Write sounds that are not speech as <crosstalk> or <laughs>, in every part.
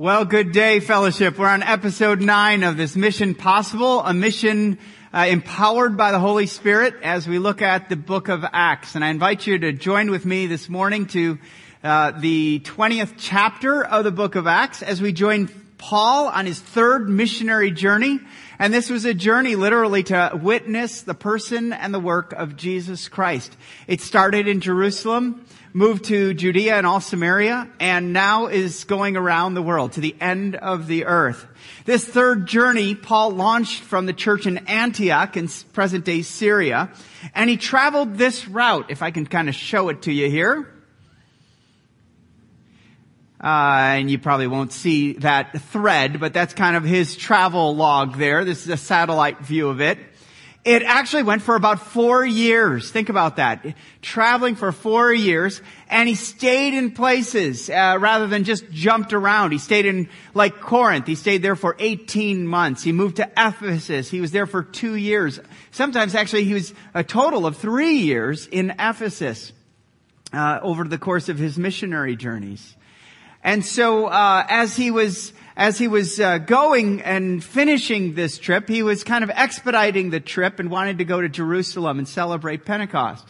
Well, good day, fellowship. We're on episode nine of this mission possible, a mission uh, empowered by the Holy Spirit as we look at the book of Acts. And I invite you to join with me this morning to uh, the 20th chapter of the book of Acts as we join Paul on his third missionary journey. And this was a journey literally to witness the person and the work of Jesus Christ. It started in Jerusalem moved to Judea and all Samaria, and now is going around the world to the end of the earth. This third journey, Paul launched from the church in Antioch in present day Syria, and he traveled this route, if I can kind of show it to you here. Uh, and you probably won't see that thread, but that's kind of his travel log there. This is a satellite view of it. It actually went for about four years. Think about that. Traveling for four years, and he stayed in places uh, rather than just jumped around. He stayed in like Corinth. He stayed there for 18 months. He moved to Ephesus. He was there for two years. Sometimes actually he was a total of three years in Ephesus uh, over the course of his missionary journeys. And so uh, as he was as he was uh, going and finishing this trip, he was kind of expediting the trip and wanted to go to Jerusalem and celebrate Pentecost.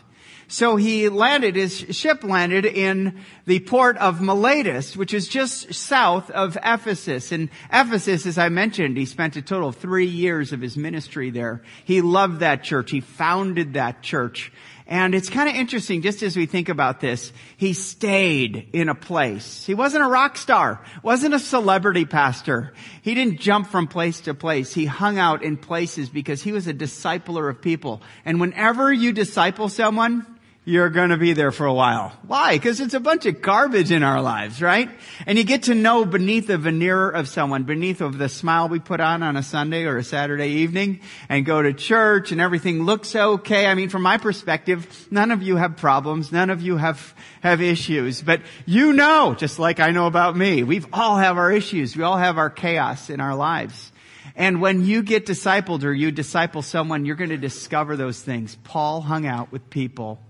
So he landed, his ship landed in the port of Miletus, which is just south of Ephesus. And Ephesus, as I mentioned, he spent a total of three years of his ministry there. He loved that church. He founded that church. And it's kind of interesting, just as we think about this, he stayed in a place. He wasn't a rock star, wasn't a celebrity pastor. He didn't jump from place to place. He hung out in places because he was a discipler of people. And whenever you disciple someone, you're going to be there for a while. Why? Because it's a bunch of garbage in our lives, right? And you get to know beneath the veneer of someone, beneath of the smile we put on on a Sunday or a Saturday evening and go to church and everything looks okay. I mean, from my perspective, none of you have problems. None of you have, have issues, but you know, just like I know about me, we've all have our issues. We all have our chaos in our lives. And when you get discipled or you disciple someone, you're going to discover those things. Paul hung out with people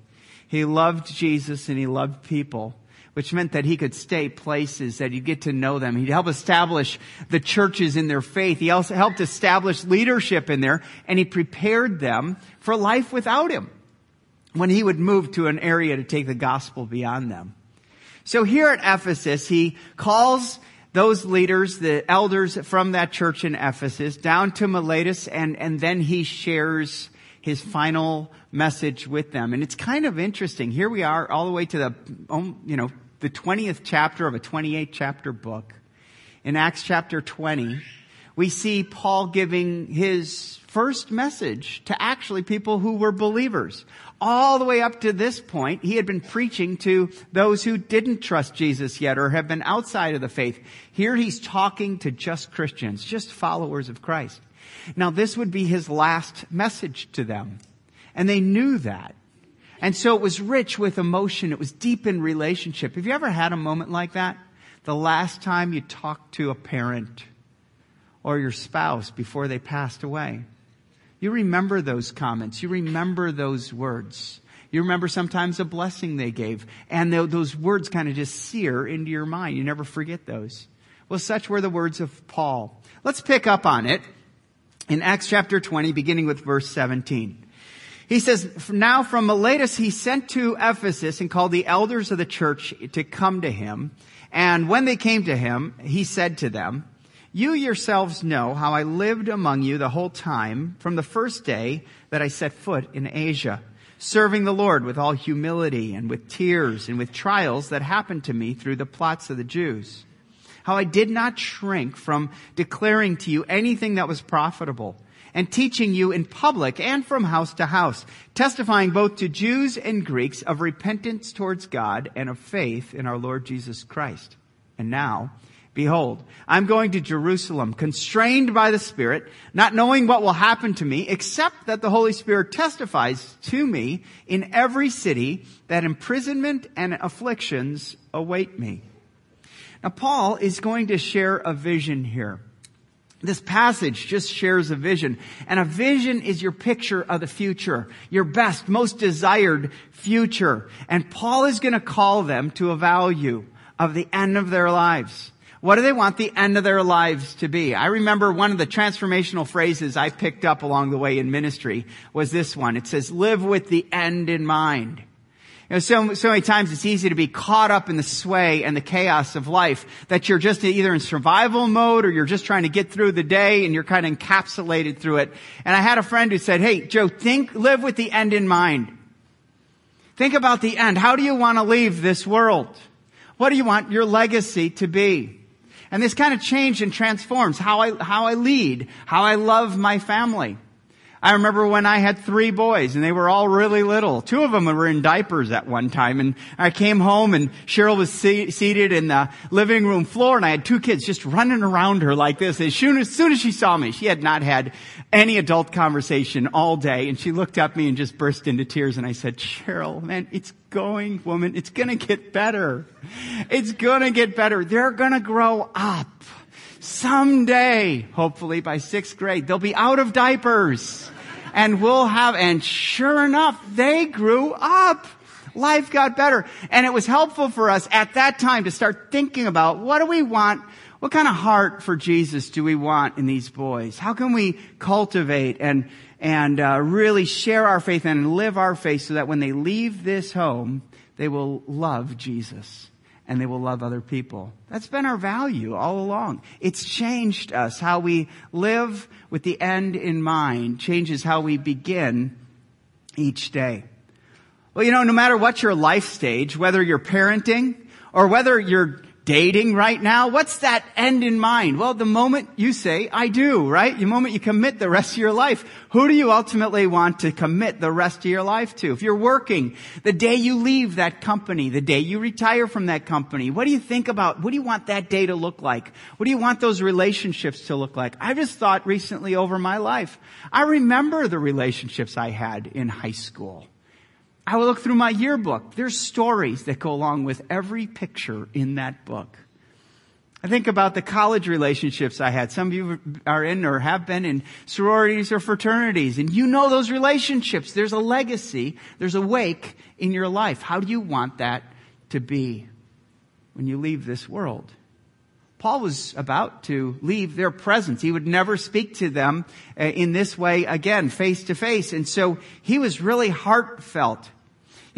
he loved Jesus and he loved people, which meant that he could stay places, that he'd get to know them. He'd help establish the churches in their faith. He also helped establish leadership in there and he prepared them for life without him when he would move to an area to take the gospel beyond them. So here at Ephesus, he calls those leaders, the elders from that church in Ephesus, down to Miletus, and, and then he shares his final message with them. And it's kind of interesting. Here we are all the way to the, um, you know, the 20th chapter of a 28 chapter book. In Acts chapter 20, we see Paul giving his first message to actually people who were believers. All the way up to this point, he had been preaching to those who didn't trust Jesus yet or have been outside of the faith. Here he's talking to just Christians, just followers of Christ. Now this would be his last message to them. And they knew that. And so it was rich with emotion. It was deep in relationship. Have you ever had a moment like that? The last time you talked to a parent or your spouse before they passed away. You remember those comments. You remember those words. You remember sometimes a blessing they gave. And those words kind of just sear into your mind. You never forget those. Well, such were the words of Paul. Let's pick up on it in Acts chapter 20, beginning with verse 17. He says, now from Miletus he sent to Ephesus and called the elders of the church to come to him. And when they came to him, he said to them, you yourselves know how I lived among you the whole time from the first day that I set foot in Asia, serving the Lord with all humility and with tears and with trials that happened to me through the plots of the Jews. How I did not shrink from declaring to you anything that was profitable and teaching you in public and from house to house, testifying both to Jews and Greeks of repentance towards God and of faith in our Lord Jesus Christ. And now, behold, I'm going to Jerusalem, constrained by the Spirit, not knowing what will happen to me, except that the Holy Spirit testifies to me in every city that imprisonment and afflictions await me. Now, Paul is going to share a vision here. This passage just shares a vision. And a vision is your picture of the future. Your best, most desired future. And Paul is going to call them to a value of the end of their lives. What do they want the end of their lives to be? I remember one of the transformational phrases I picked up along the way in ministry was this one. It says, live with the end in mind. You know, so, so many times it's easy to be caught up in the sway and the chaos of life that you're just either in survival mode or you're just trying to get through the day and you're kind of encapsulated through it. And I had a friend who said, hey, Joe, think, live with the end in mind. Think about the end. How do you want to leave this world? What do you want your legacy to be? And this kind of changed and transforms how I, how I lead, how I love my family. I remember when I had three boys and they were all really little. Two of them were in diapers at one time and I came home and Cheryl was se- seated in the living room floor and I had two kids just running around her like this. As soon, as soon as she saw me, she had not had any adult conversation all day and she looked at me and just burst into tears and I said, Cheryl, man, it's going, woman. It's gonna get better. It's gonna get better. They're gonna grow up. Someday, hopefully by sixth grade, they'll be out of diapers and we'll have, and sure enough, they grew up. Life got better. And it was helpful for us at that time to start thinking about what do we want what kind of heart for Jesus do we want in these boys? How can we cultivate and and uh, really share our faith and live our faith so that when they leave this home, they will love Jesus and they will love other people. That's been our value all along. It's changed us. How we live with the end in mind changes how we begin each day. Well, you know, no matter what your life stage, whether you're parenting or whether you're dating right now? What's that end in mind? Well, the moment you say, I do, right? The moment you commit the rest of your life, who do you ultimately want to commit the rest of your life to? If you're working, the day you leave that company, the day you retire from that company, what do you think about, what do you want that day to look like? What do you want those relationships to look like? I just thought recently over my life, I remember the relationships I had in high school. I will look through my yearbook. There's stories that go along with every picture in that book. I think about the college relationships I had. Some of you are in or have been in sororities or fraternities, and you know those relationships. There's a legacy, there's a wake in your life. How do you want that to be when you leave this world? Paul was about to leave their presence. He would never speak to them uh, in this way again, face to face. And so he was really heartfelt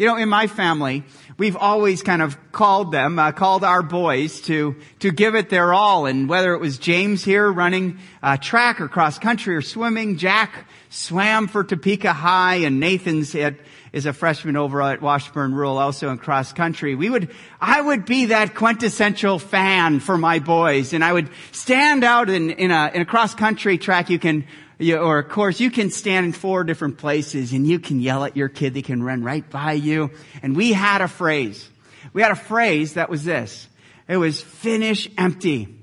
you know, in my family, we've always kind of called them, uh, called our boys to, to give it their all. And whether it was James here running uh, track or cross country or swimming, Jack swam for Topeka High and Nathan's at, is a freshman over at Washburn Rural also in cross country. We would, I would be that quintessential fan for my boys and I would stand out in, in a, in a cross country track. You can you, or of course you can stand in four different places and you can yell at your kid. They can run right by you. And we had a phrase. We had a phrase that was this. It was finish empty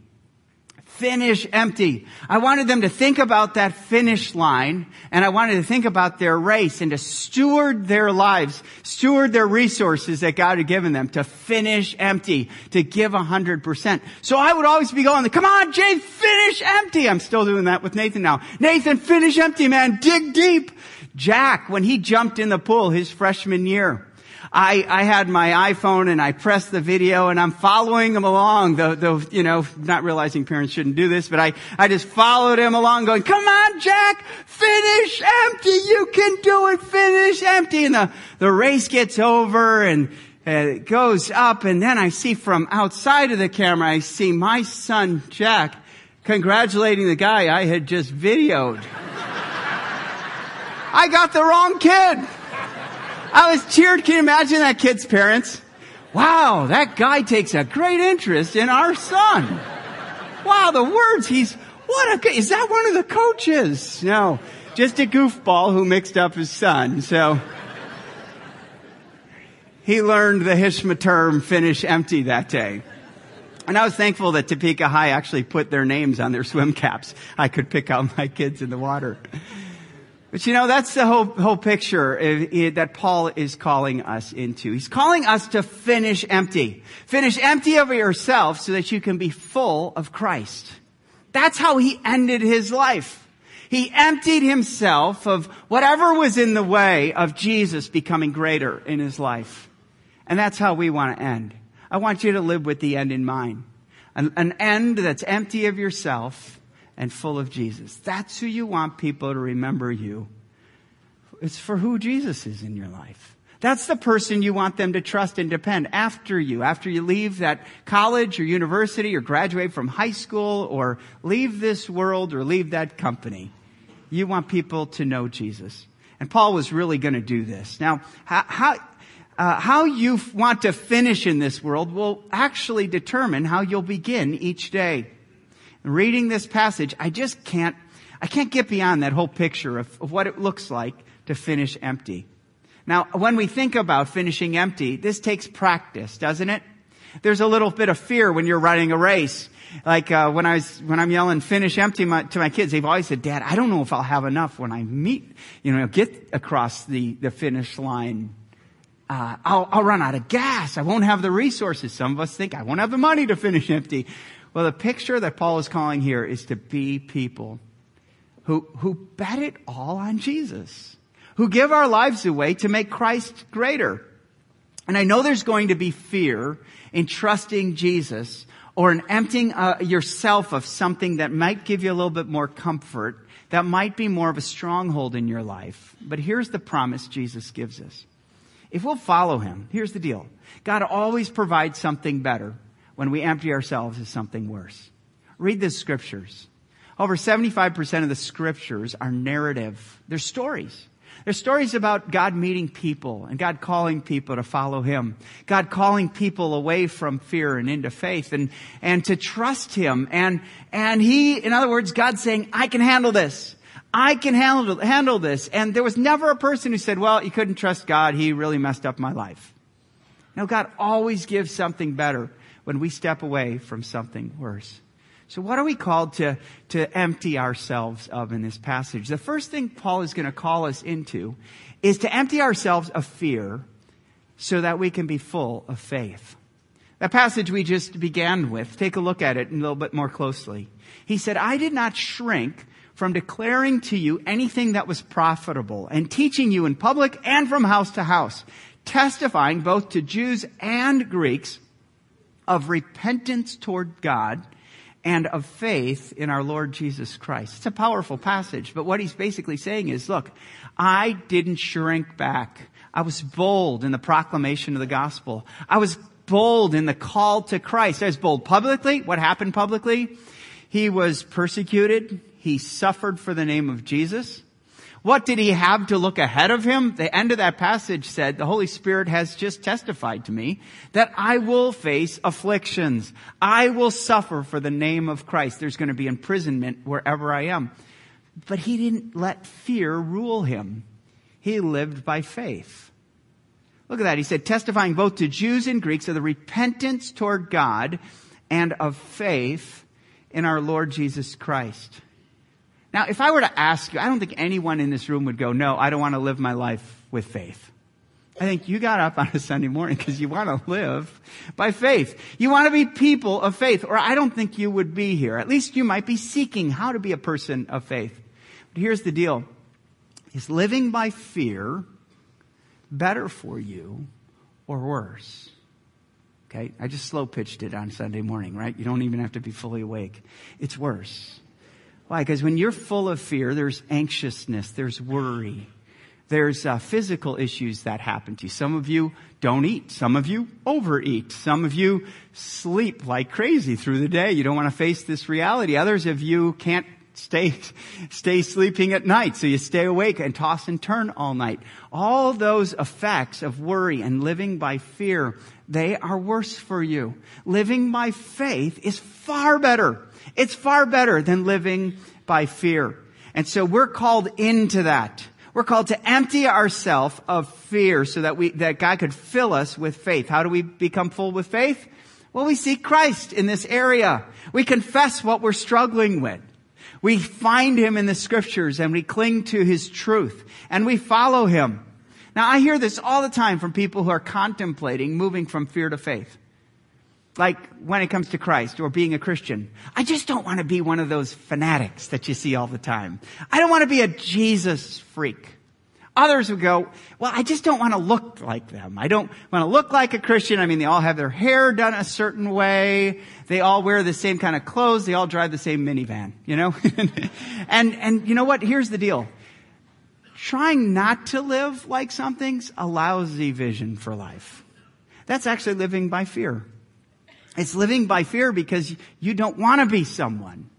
finish empty. I wanted them to think about that finish line and I wanted to think about their race and to steward their lives, steward their resources that God had given them to finish empty, to give a hundred percent. So I would always be going, come on, Jay, finish empty. I'm still doing that with Nathan now. Nathan, finish empty, man. Dig deep. Jack, when he jumped in the pool his freshman year, I, I had my iPhone and I pressed the video and I'm following him along, though, though, you know, not realizing parents shouldn't do this, but I, I just followed him along going, come on, Jack, finish empty, you can do it, finish empty. And the, the race gets over and uh, it goes up and then I see from outside of the camera, I see my son, Jack, congratulating the guy I had just videoed. <laughs> I got the wrong kid. I was cheered. Can you imagine that kid's parents? Wow, that guy takes a great interest in our son. Wow, the words he's, what a, is that one of the coaches? No, just a goofball who mixed up his son. So, he learned the Hishma term finish empty that day. And I was thankful that Topeka High actually put their names on their swim caps. I could pick out my kids in the water. But you know, that's the whole, whole picture that Paul is calling us into. He's calling us to finish empty. Finish empty of yourself so that you can be full of Christ. That's how he ended his life. He emptied himself of whatever was in the way of Jesus becoming greater in his life. And that's how we want to end. I want you to live with the end in mind. An, an end that's empty of yourself and full of Jesus. That's who you want people to remember you. It's for who Jesus is in your life. That's the person you want them to trust and depend after you, after you leave that college or university or graduate from high school or leave this world or leave that company. You want people to know Jesus. And Paul was really going to do this. Now, how, how, uh, how you want to finish in this world will actually determine how you'll begin each day. Reading this passage, I just can't, I can't get beyond that whole picture of, of what it looks like to finish empty. Now, when we think about finishing empty, this takes practice, doesn't it? There's a little bit of fear when you're running a race. Like uh, when I was when I'm yelling "finish empty" my, to my kids, they've always said, "Dad, I don't know if I'll have enough when I meet, you know, get across the the finish line. Uh, I'll, I'll run out of gas. I won't have the resources." Some of us think, "I won't have the money to finish empty." Well, the picture that Paul is calling here is to be people who who bet it all on Jesus who give our lives away to make Christ greater. And I know there's going to be fear in trusting Jesus or in emptying uh, yourself of something that might give you a little bit more comfort, that might be more of a stronghold in your life. But here's the promise Jesus gives us. If we'll follow him, here's the deal. God always provides something better when we empty ourselves is something worse. Read the scriptures. Over 75% of the scriptures are narrative. They're stories. There's stories about God meeting people and God calling people to follow Him. God calling people away from fear and into faith and, and to trust Him. And, and He, in other words, God saying, I can handle this. I can handle, handle this. And there was never a person who said, well, you couldn't trust God. He really messed up my life. No, God always gives something better when we step away from something worse. So what are we called to, to empty ourselves of in this passage? The first thing Paul is going to call us into is to empty ourselves of fear so that we can be full of faith. That passage we just began with, take a look at it a little bit more closely. He said, I did not shrink from declaring to you anything that was profitable and teaching you in public and from house to house, testifying both to Jews and Greeks of repentance toward God and of faith in our Lord Jesus Christ. It's a powerful passage, but what he's basically saying is, look, I didn't shrink back. I was bold in the proclamation of the gospel. I was bold in the call to Christ. I was bold publicly. What happened publicly? He was persecuted. He suffered for the name of Jesus. What did he have to look ahead of him? The end of that passage said, the Holy Spirit has just testified to me that I will face afflictions. I will suffer for the name of Christ. There's going to be imprisonment wherever I am. But he didn't let fear rule him. He lived by faith. Look at that. He said, testifying both to Jews and Greeks of the repentance toward God and of faith in our Lord Jesus Christ. Now, if I were to ask you, I don't think anyone in this room would go, no, I don't want to live my life with faith. I think you got up on a Sunday morning because you want to live by faith. You want to be people of faith, or I don't think you would be here. At least you might be seeking how to be a person of faith. But here's the deal. Is living by fear better for you or worse? Okay. I just slow pitched it on Sunday morning, right? You don't even have to be fully awake. It's worse. Why? Because when you're full of fear, there's anxiousness, there's worry, there's uh, physical issues that happen to you. Some of you don't eat. Some of you overeat. Some of you sleep like crazy through the day. You don't want to face this reality. Others of you can't stay, <laughs> stay sleeping at night. So you stay awake and toss and turn all night. All those effects of worry and living by fear, they are worse for you. Living by faith is far better. It's far better than living by fear. And so we're called into that. We're called to empty ourselves of fear so that we, that God could fill us with faith. How do we become full with faith? Well, we seek Christ in this area. We confess what we're struggling with. We find Him in the scriptures and we cling to His truth and we follow Him. Now I hear this all the time from people who are contemplating moving from fear to faith like when it comes to Christ or being a Christian. I just don't want to be one of those fanatics that you see all the time. I don't want to be a Jesus freak. Others would go, well, I just don't want to look like them. I don't want to look like a Christian. I mean, they all have their hair done a certain way. They all wear the same kind of clothes. They all drive the same minivan, you know? <laughs> and, and you know what? Here's the deal. Trying not to live like something's a lousy vision for life. That's actually living by fear. It's living by fear because you don't want to be someone.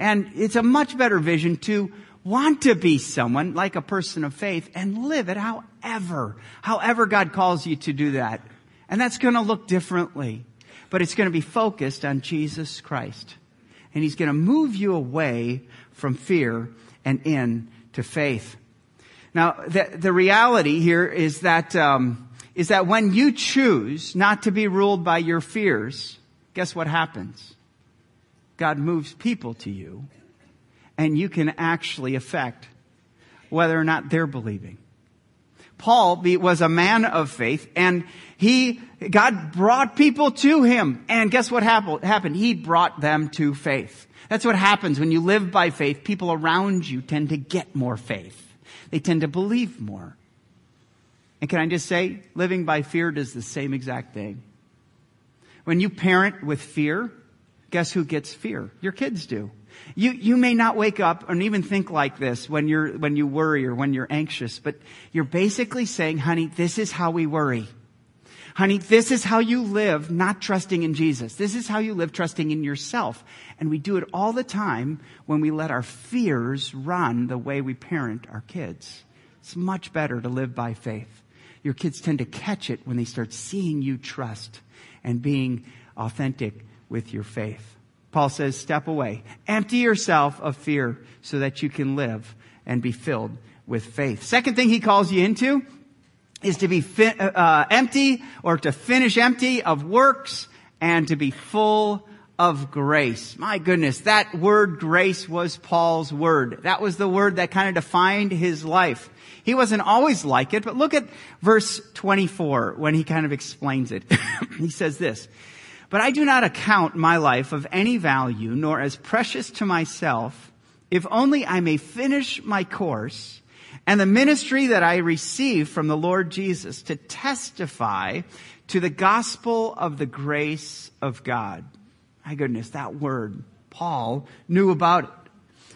And it's a much better vision to want to be someone like a person of faith and live it however, however God calls you to do that. And that's going to look differently, but it's going to be focused on Jesus Christ. And He's going to move you away from fear and in to faith. Now, the, the reality here is that, um, is that when you choose not to be ruled by your fears, guess what happens? God moves people to you and you can actually affect whether or not they're believing. Paul was a man of faith and he, God brought people to him. And guess what happened? He brought them to faith. That's what happens when you live by faith. People around you tend to get more faith. They tend to believe more. And can I just say, living by fear does the same exact thing. When you parent with fear, guess who gets fear? Your kids do. You, you may not wake up and even think like this when you're, when you worry or when you're anxious, but you're basically saying, honey, this is how we worry. Honey, this is how you live not trusting in Jesus. This is how you live trusting in yourself. And we do it all the time when we let our fears run the way we parent our kids. It's much better to live by faith. Your kids tend to catch it when they start seeing you trust and being authentic with your faith. Paul says, step away. Empty yourself of fear so that you can live and be filled with faith. Second thing he calls you into is to be fi- uh, uh, empty or to finish empty of works and to be full of grace. My goodness, that word grace was Paul's word. That was the word that kind of defined his life. He wasn't always like it, but look at verse 24 when he kind of explains it. <laughs> he says this, but I do not account my life of any value nor as precious to myself if only I may finish my course and the ministry that I received from the Lord Jesus to testify to the gospel of the grace of God. My goodness, that word. Paul knew about it.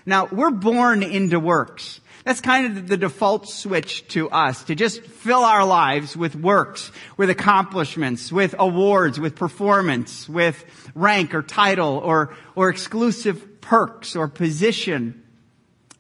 Now, we're born into works. That's kind of the default switch to us, to just fill our lives with works, with accomplishments, with awards, with performance, with rank or title or, or exclusive perks or position.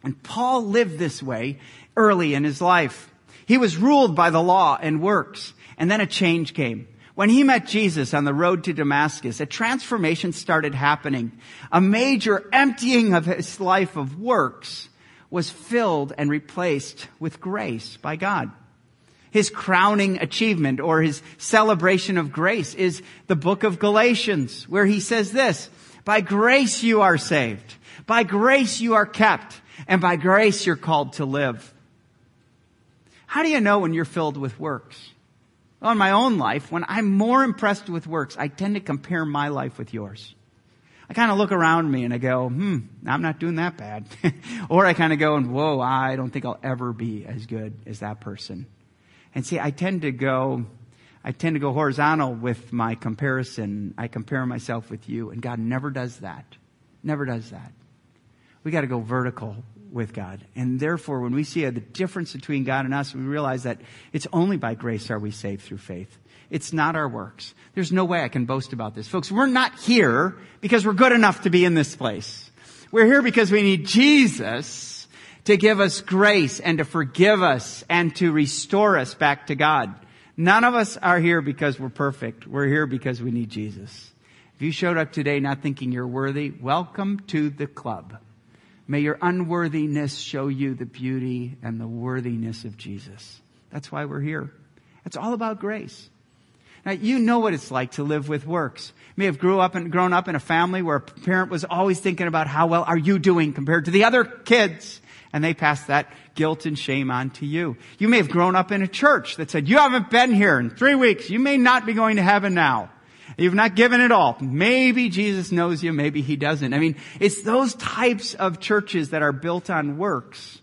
And Paul lived this way early in his life. He was ruled by the law and works. And then a change came. When he met Jesus on the road to Damascus, a transformation started happening. A major emptying of his life of works was filled and replaced with grace by God. His crowning achievement or his celebration of grace is the book of Galatians, where he says this, by grace you are saved. By grace you are kept. And by grace you're called to live. How do you know when you're filled with works? Well, in my own life, when I'm more impressed with works, I tend to compare my life with yours. I kind of look around me and I go, hmm, I'm not doing that bad. <laughs> or I kind of go and, whoa, I don't think I'll ever be as good as that person. And see, I tend to go, I tend to go horizontal with my comparison. I compare myself with you and God never does that. Never does that. We got to go vertical with God. And therefore, when we see the difference between God and us, we realize that it's only by grace are we saved through faith. It's not our works. There's no way I can boast about this. Folks, we're not here because we're good enough to be in this place. We're here because we need Jesus to give us grace and to forgive us and to restore us back to God. None of us are here because we're perfect. We're here because we need Jesus. If you showed up today not thinking you're worthy, welcome to the club. May your unworthiness show you the beauty and the worthiness of Jesus. That's why we're here. It's all about grace. Now, you know what it's like to live with works. You may have grew up and grown up in a family where a parent was always thinking about how well are you doing compared to the other kids. And they passed that guilt and shame on to you. You may have grown up in a church that said, you haven't been here in three weeks. You may not be going to heaven now. You've not given it all. Maybe Jesus knows you, maybe he doesn't. I mean, it's those types of churches that are built on works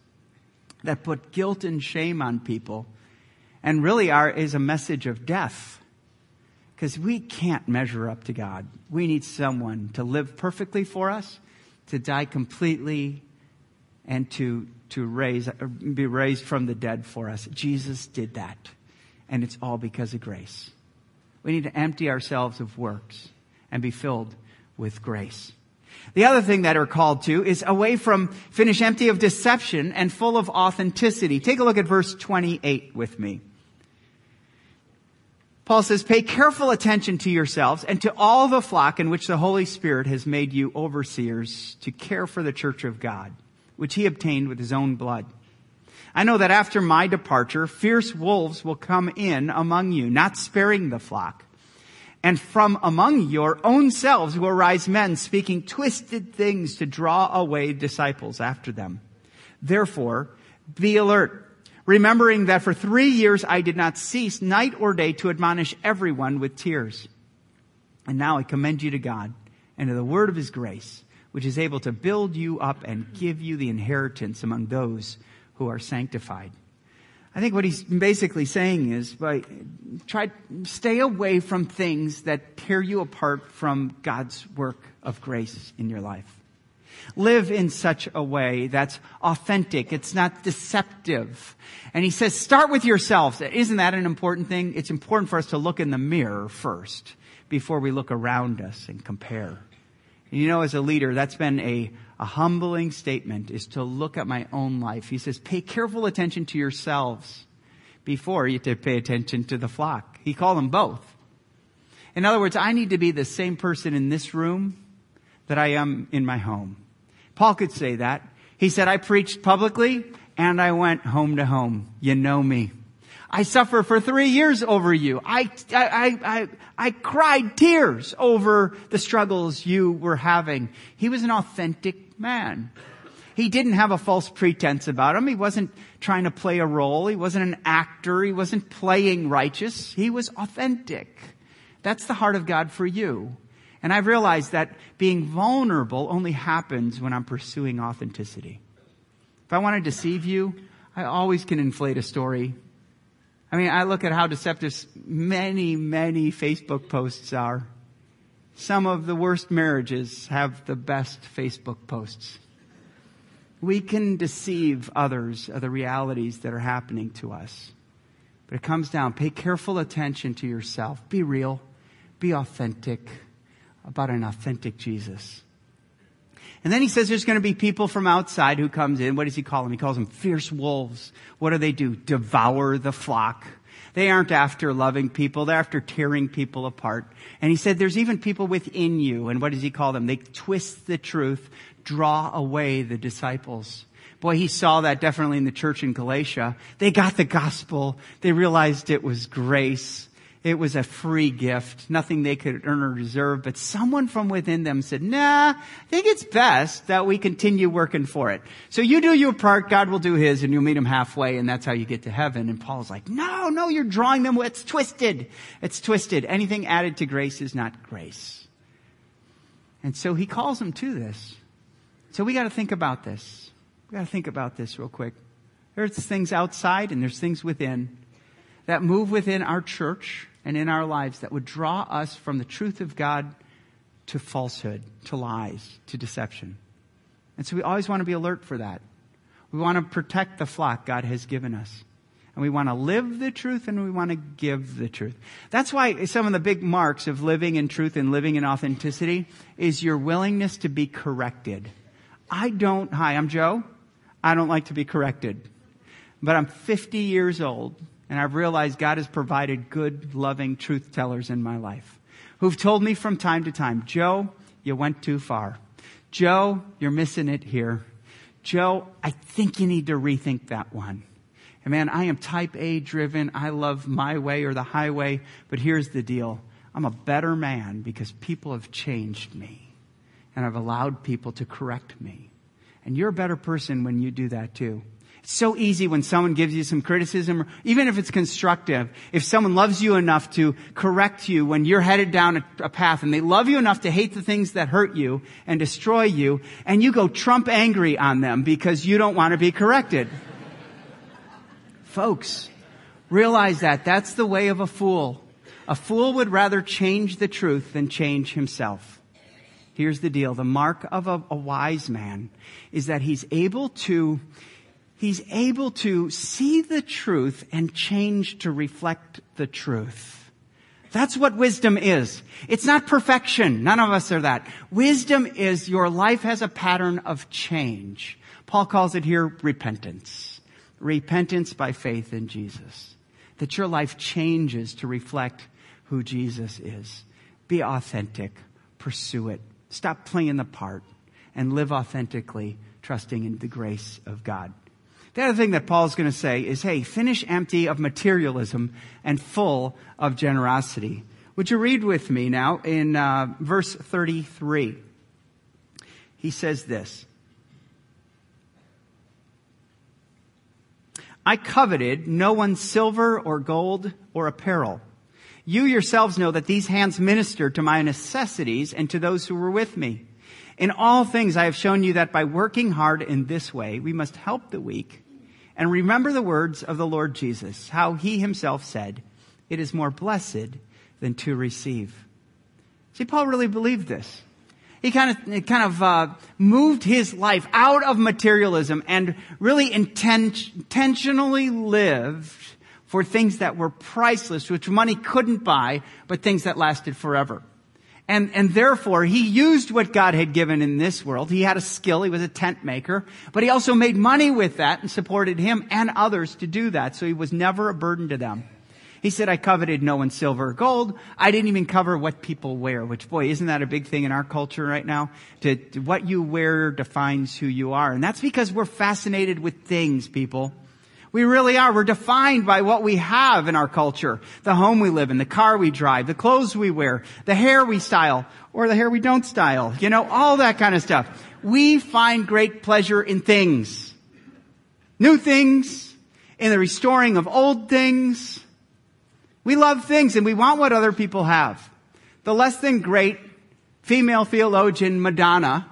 that put guilt and shame on people and really are, is a message of death. Because we can't measure up to God. We need someone to live perfectly for us, to die completely, and to, to raise, be raised from the dead for us. Jesus did that. And it's all because of grace. We need to empty ourselves of works and be filled with grace. The other thing that are called to is away from finish empty of deception and full of authenticity. Take a look at verse 28 with me. Paul says, pay careful attention to yourselves and to all the flock in which the Holy Spirit has made you overseers to care for the church of God, which he obtained with his own blood. I know that after my departure, fierce wolves will come in among you, not sparing the flock. And from among your own selves will rise men speaking twisted things to draw away disciples after them. Therefore, be alert, remembering that for three years I did not cease night or day to admonish everyone with tears. And now I commend you to God and to the word of his grace, which is able to build you up and give you the inheritance among those who are sanctified. I think what he's basically saying is, by, try, stay away from things that tear you apart from God's work of grace in your life. Live in such a way that's authentic. It's not deceptive. And he says, start with yourselves. Isn't that an important thing? It's important for us to look in the mirror first before we look around us and compare. And you know, as a leader, that's been a, a humbling statement is to look at my own life. He says, pay careful attention to yourselves before you to pay attention to the flock. He called them both. In other words, I need to be the same person in this room that I am in my home. Paul could say that. He said, I preached publicly and I went home to home. You know me. I suffer for three years over you. I, I, I, I, cried tears over the struggles you were having. He was an authentic man. He didn't have a false pretense about him. He wasn't trying to play a role. He wasn't an actor. He wasn't playing righteous. He was authentic. That's the heart of God for you. And I've realized that being vulnerable only happens when I'm pursuing authenticity. If I want to deceive you, I always can inflate a story I mean, I look at how deceptive many, many Facebook posts are. Some of the worst marriages have the best Facebook posts. We can deceive others of the realities that are happening to us. But it comes down, pay careful attention to yourself. Be real. Be authentic about an authentic Jesus. And then he says there's going to be people from outside who comes in. What does he call them? He calls them fierce wolves. What do they do? Devour the flock. They aren't after loving people. They're after tearing people apart. And he said there's even people within you. And what does he call them? They twist the truth, draw away the disciples. Boy, he saw that definitely in the church in Galatia. They got the gospel. They realized it was grace. It was a free gift, nothing they could earn or deserve, but someone from within them said, nah, I think it's best that we continue working for it. So you do your part, God will do his, and you'll meet him halfway, and that's how you get to heaven. And Paul's like, no, no, you're drawing them, it's twisted. It's twisted. Anything added to grace is not grace. And so he calls them to this. So we gotta think about this. We gotta think about this real quick. There's things outside and there's things within that move within our church and in our lives that would draw us from the truth of God to falsehood, to lies, to deception. And so we always want to be alert for that. We want to protect the flock God has given us. And we want to live the truth and we want to give the truth. That's why some of the big marks of living in truth and living in authenticity is your willingness to be corrected. I don't, hi, I'm Joe. I don't like to be corrected. But I'm 50 years old and I've realized God has provided good, loving truth tellers in my life who've told me from time to time, Joe, you went too far. Joe, you're missing it here. Joe, I think you need to rethink that one. And man, I am type A driven. I love my way or the highway. But here's the deal. I'm a better man because people have changed me and I've allowed people to correct me. And you're a better person when you do that too. It's so easy when someone gives you some criticism, even if it's constructive. If someone loves you enough to correct you when you're headed down a, a, path and they love you enough to hate the things that hurt you and destroy you, and you go Trump angry on them because you don't want to be corrected. <laughs> Folks, realize that. That's the way of a fool. A fool would rather change the truth than change himself. Here's the deal. The mark of a, a, wise man is that he's able to, he's able to see the truth and change to reflect the truth. That's what wisdom is. It's not perfection. None of us are that. Wisdom is your life has a pattern of change. Paul calls it here repentance. Repentance by faith in Jesus. That your life changes to reflect who Jesus is. Be authentic. Pursue it. Stop playing the part and live authentically, trusting in the grace of God. The other thing that Paul's going to say is, hey, finish empty of materialism and full of generosity. Would you read with me now in uh, verse 33? He says this. I coveted no one's silver or gold or apparel. You yourselves know that these hands ministered to my necessities and to those who were with me. In all things I have shown you that by working hard in this way, we must help the weak and remember the words of the Lord Jesus, how he himself said, it is more blessed than to receive. See, Paul really believed this. He kind of, kind of uh, moved his life out of materialism and really inten- intentionally lived for things that were priceless, which money couldn't buy, but things that lasted forever. And, and therefore, he used what God had given in this world. He had a skill. He was a tent maker. But he also made money with that and supported him and others to do that. So he was never a burden to them. He said, I coveted no one's silver or gold. I didn't even cover what people wear, which boy, isn't that a big thing in our culture right now? To, to what you wear defines who you are. And that's because we're fascinated with things, people. We really are. We're defined by what we have in our culture. The home we live in, the car we drive, the clothes we wear, the hair we style, or the hair we don't style. You know, all that kind of stuff. We find great pleasure in things. New things, in the restoring of old things. We love things and we want what other people have. The less than great female theologian Madonna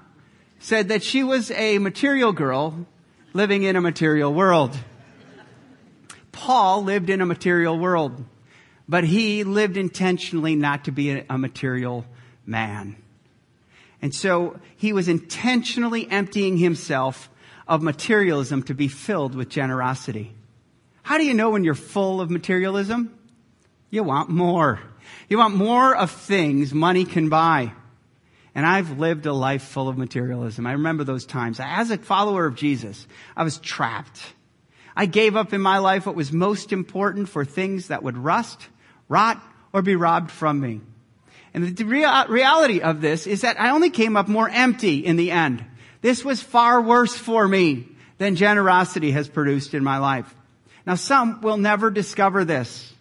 said that she was a material girl living in a material world. Paul lived in a material world, but he lived intentionally not to be a, material man. And so he was intentionally emptying himself of materialism to be filled with generosity. How do you know when you're full of materialism? You want more. You want more of things money can buy. And I've lived a life full of materialism. I remember those times. As a follower of Jesus, I was trapped. I gave up in my life what was most important for things that would rust, rot, or be robbed from me. And the rea- reality of this is that I only came up more empty in the end. This was far worse for me than generosity has produced in my life. Now some will never discover this.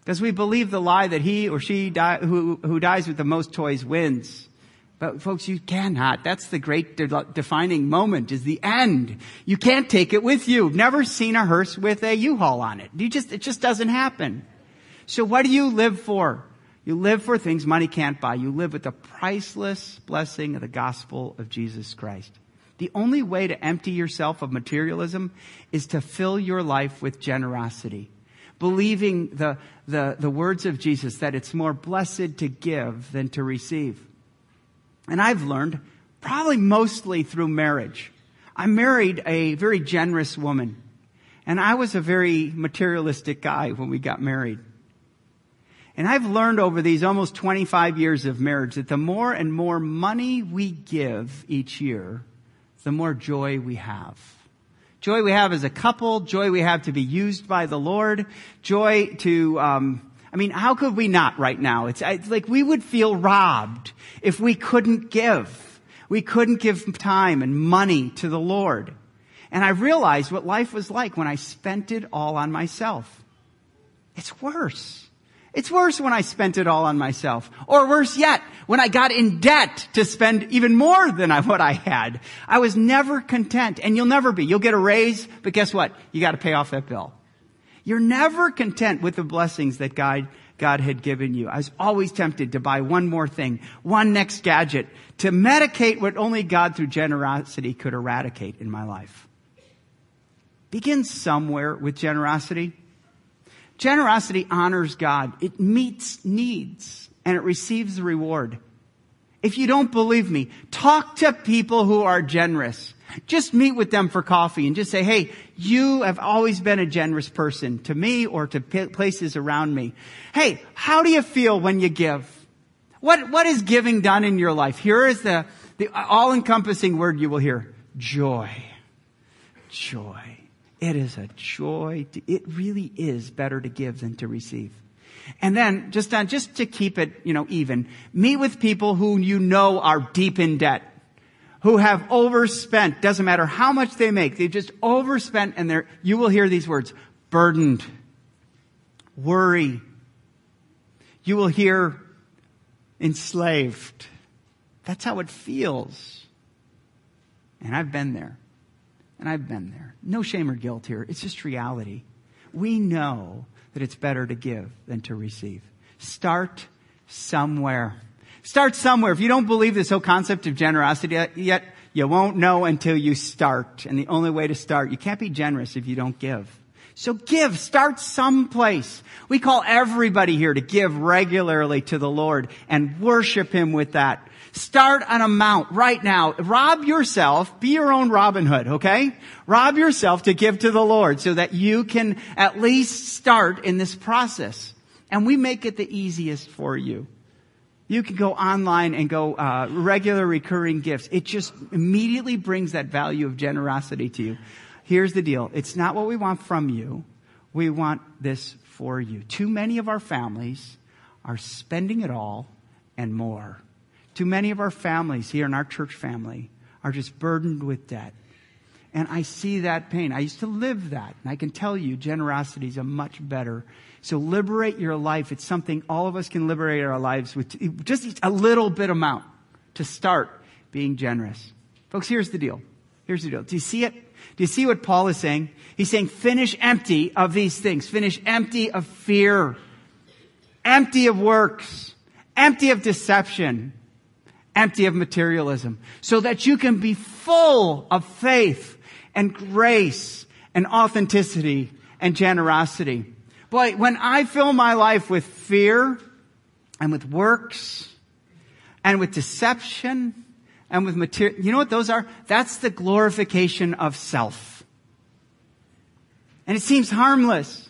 Because we believe the lie that he or she die, who, who dies with the most toys wins. But folks, you cannot. That's the great de- defining moment is the end. You can't take it with you. Never seen a hearse with a U-Haul on it. You just, it just doesn't happen. So what do you live for? You live for things money can't buy. You live with the priceless blessing of the gospel of Jesus Christ. The only way to empty yourself of materialism is to fill your life with generosity. Believing the, the, the words of Jesus that it's more blessed to give than to receive. And I've learned, probably mostly through marriage. I married a very generous woman. And I was a very materialistic guy when we got married. And I've learned over these almost 25 years of marriage that the more and more money we give each year, the more joy we have. Joy we have as a couple, joy we have to be used by the Lord, joy to um, I mean, how could we not right now? It's, it's like we would feel robbed if we couldn't give. We couldn't give time and money to the Lord. And I realized what life was like when I spent it all on myself. It's worse. It's worse when I spent it all on myself. Or worse yet, when I got in debt to spend even more than what I had. I was never content, and you'll never be. You'll get a raise, but guess what? You gotta pay off that bill. You're never content with the blessings that God, God had given you. I was always tempted to buy one more thing, one next gadget, to medicate what only God through generosity could eradicate in my life. Begin somewhere with generosity. Generosity honors God. It meets needs and it receives the reward. If you don't believe me, talk to people who are generous. Just meet with them for coffee and just say, hey, you have always been a generous person to me or to places around me. Hey, how do you feel when you give? What, what is giving done in your life? Here is the, the all-encompassing word you will hear. Joy. Joy. It is a joy. To, it really is better to give than to receive. And then, just on, just to keep it, you know, even, meet with people who you know are deep in debt, who have overspent. Doesn't matter how much they make, they've just overspent, and they're. You will hear these words: burdened, worry. You will hear enslaved. That's how it feels. And I've been there. And I've been there. No shame or guilt here. It's just reality. We know that it's better to give than to receive. Start somewhere. Start somewhere. If you don't believe this whole concept of generosity yet, you won't know until you start. And the only way to start, you can't be generous if you don't give. So give, start someplace. We call everybody here to give regularly to the Lord and worship Him with that. Start an amount right now. Rob yourself. Be your own Robin Hood, okay? Rob yourself to give to the Lord so that you can at least start in this process. And we make it the easiest for you. You can go online and go uh, regular recurring gifts. It just immediately brings that value of generosity to you. Here's the deal. It's not what we want from you. We want this for you. Too many of our families are spending it all and more. Too many of our families here in our church family are just burdened with debt. And I see that pain. I used to live that. And I can tell you generosity is a much better. So liberate your life. It's something all of us can liberate our lives with just a little bit amount to start being generous. Folks, here's the deal. Here's the deal. Do you see it? Do you see what Paul is saying? He's saying finish empty of these things. Finish empty of fear. Empty of works. Empty of deception empty of materialism so that you can be full of faith and grace and authenticity and generosity. Boy, when I fill my life with fear and with works and with deception and with material, you know what those are? That's the glorification of self. And it seems harmless,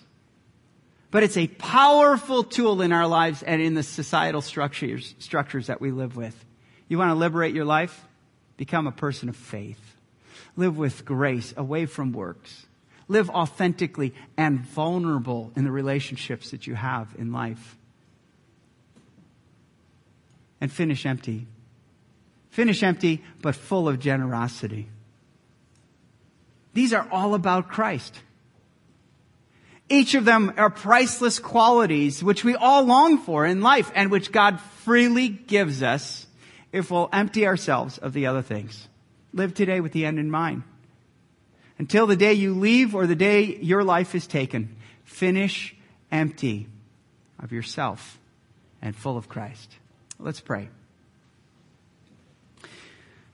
but it's a powerful tool in our lives and in the societal structures, structures that we live with. You want to liberate your life? Become a person of faith. Live with grace, away from works. Live authentically and vulnerable in the relationships that you have in life. And finish empty. Finish empty, but full of generosity. These are all about Christ. Each of them are priceless qualities which we all long for in life and which God freely gives us if we'll empty ourselves of the other things. Live today with the end in mind. Until the day you leave or the day your life is taken, finish empty of yourself and full of Christ. Let's pray.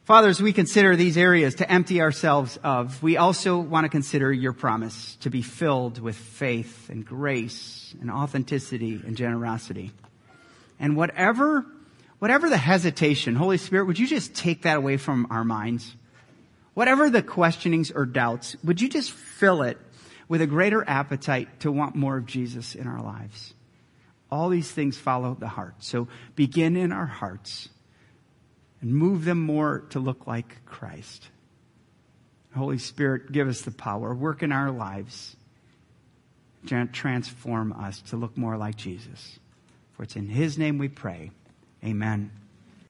Father, as we consider these areas to empty ourselves of, we also want to consider your promise to be filled with faith and grace and authenticity and generosity. And whatever whatever the hesitation, Holy Spirit, would you just take that away from our minds? Whatever the questionings or doubts, would you just fill it with a greater appetite to want more of Jesus in our lives? All these things follow the heart. So begin in our hearts and move them more to look like Christ. Holy Spirit, give us the power. Work in our lives. Transform us to look more like Jesus. For it's in His name we pray. Amen.